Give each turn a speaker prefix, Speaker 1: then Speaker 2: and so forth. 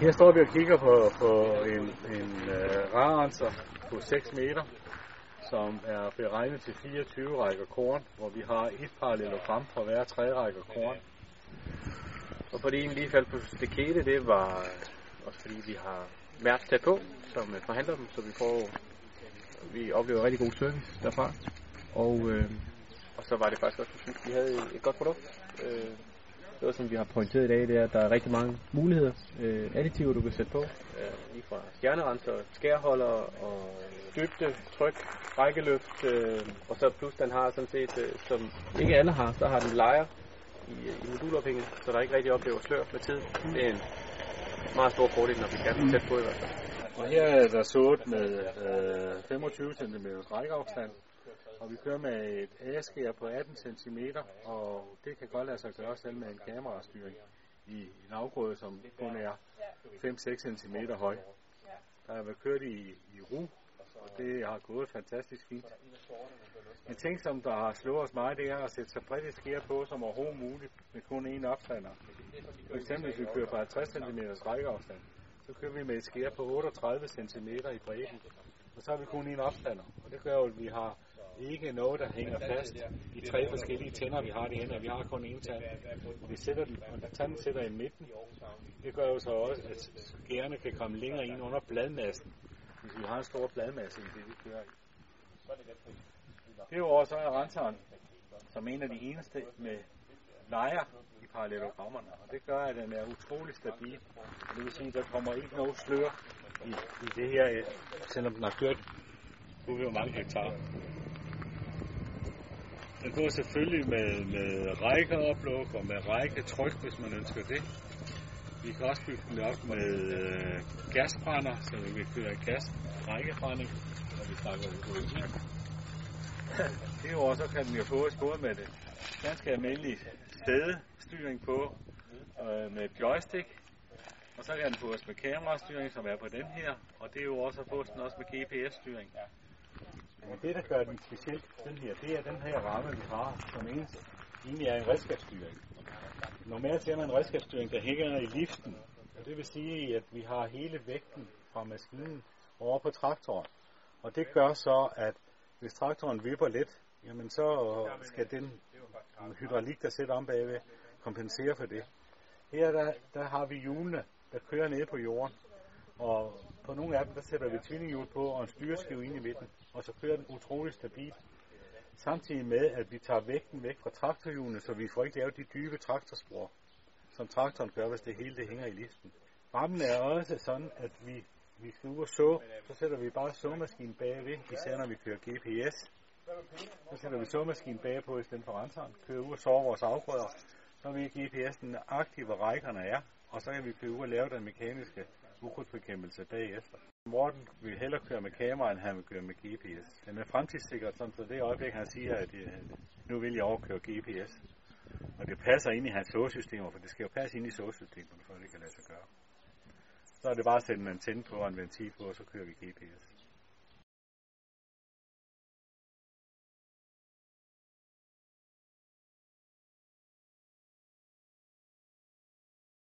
Speaker 1: Her står vi og kigger på, på en, en øh, uh, rarenser på 6 meter, som er beregnet til 24 rækker korn, hvor vi har et parallelogram for hver tre rækker korn.
Speaker 2: Og fordi en lige faldt på stikete, det var øh, også fordi vi har mærket tæt på, som øh, forhandler dem, så vi får vi oplever rigtig god service derfra. Og, øh, og så var det faktisk også, at vi havde et godt produkt. Øh, noget, som vi har pointeret i dag, det er, at der er rigtig mange muligheder, øh, additiver, du kan sætte på. Øh, lige fra stjernerenser, skærholder og dybde, tryk, rækkeløft, øh, og så plus den har sådan set, øh, som ikke alle har, så har den lejer i, i modulophænget, så der ikke rigtig oplever slør med tid. Det er en meget stor fordel, når vi kan tæt på i hvert fald.
Speaker 1: Og her er der sået med øh, 25 cm rækkeafstand, og vi kører med et æskær på 18 cm, og det kan godt lade sig gøre selv med en kamerastyring i en afgrøde, som kun er 5-6 cm høj. Der har været kørt i, i ru, og det har gået fantastisk fint. En ting, som der har slået os meget, det er at sætte så bredt et skær på som overhovedet muligt med kun én opstander. For eksempel hvis vi kører på 50 cm rækkeafstand, så kører vi med et skær på 38 cm i bredden, og så har vi kun én opstander. Og det gør jo, at vi har ikke noget, der hænger fast i tre forskellige tænder, vi har det ene, vi har kun én tand. Vi sætter den, og tanden sætter i midten. Det gør jo så også, at skærene kan komme længere ind under bladmassen, hvis vi har en stor bladmasse i det, vi kører i. Derudover så er renseren som en af de eneste med lejer i parallelogrammerne, og det gør, at den er utrolig stabil. Det vil sige, at der kommer ikke noget slør i, i det her, selvom den har kørt hvor mange hektar. Den går selvfølgelig med, med rækkeopluk og med rækketryk, hvis man ønsker det. Vi kan også bygge den op med øh, gasbrænder, så vi kan køre gas rækkebrænding, når vi snakker økonomi. Derudover så kan den jo fås både med det ganske almindelige sædestyring på øh, med joystick, og så kan den fås med kamerastyring, som er på den her, og det er jo også at fås den også med GPS-styring. Men det, der gør den specielt, den her, det er den her ramme, vi har, som eneste, egentlig er en redskabsstyring. Normalt ser man en redskabsstyring, der hænger i liften, og det vil sige, at vi har hele vægten fra maskinen over på traktoren. Og det gør så, at hvis traktoren vipper lidt, jamen så skal den hydraulik, der sidder om bagved, kompensere for det. Her der, der har vi hjulene, der kører ned på jorden, og på nogle af dem, der sætter vi tvillinghjul på og en styreskive ind i midten, og så kører den utrolig stabilt. Samtidig med, at vi tager vægten væk fra traktorhjulene, så vi får ikke lavet de dybe traktorspor, som traktoren gør, hvis det hele det hænger i listen. Rammen er også sådan, at vi, vi skal ud og så, så sætter vi bare såmaskinen bagved, især når vi kører GPS. Så sætter vi såmaskinen bagpå i stedet for renseren, kører ud og så vores afgrøder, så vi GPS'en aktive, hvor rækkerne er, og så kan vi køre ud og lave den mekaniske ukrudtsbekæmpelse bagefter. Morten vil hellere køre med kamera, end han vil køre med GPS. Den er fremtidssikret, sådan så det øjeblik, han siger, at øh, nu vil jeg overkøre GPS. Og det passer ind i hans såsystemer, for det skal jo passe ind i såsystemerne, for det kan lade sig gøre. Så er det bare at sætte en antenne på og en ventil på, og så kører vi GPS.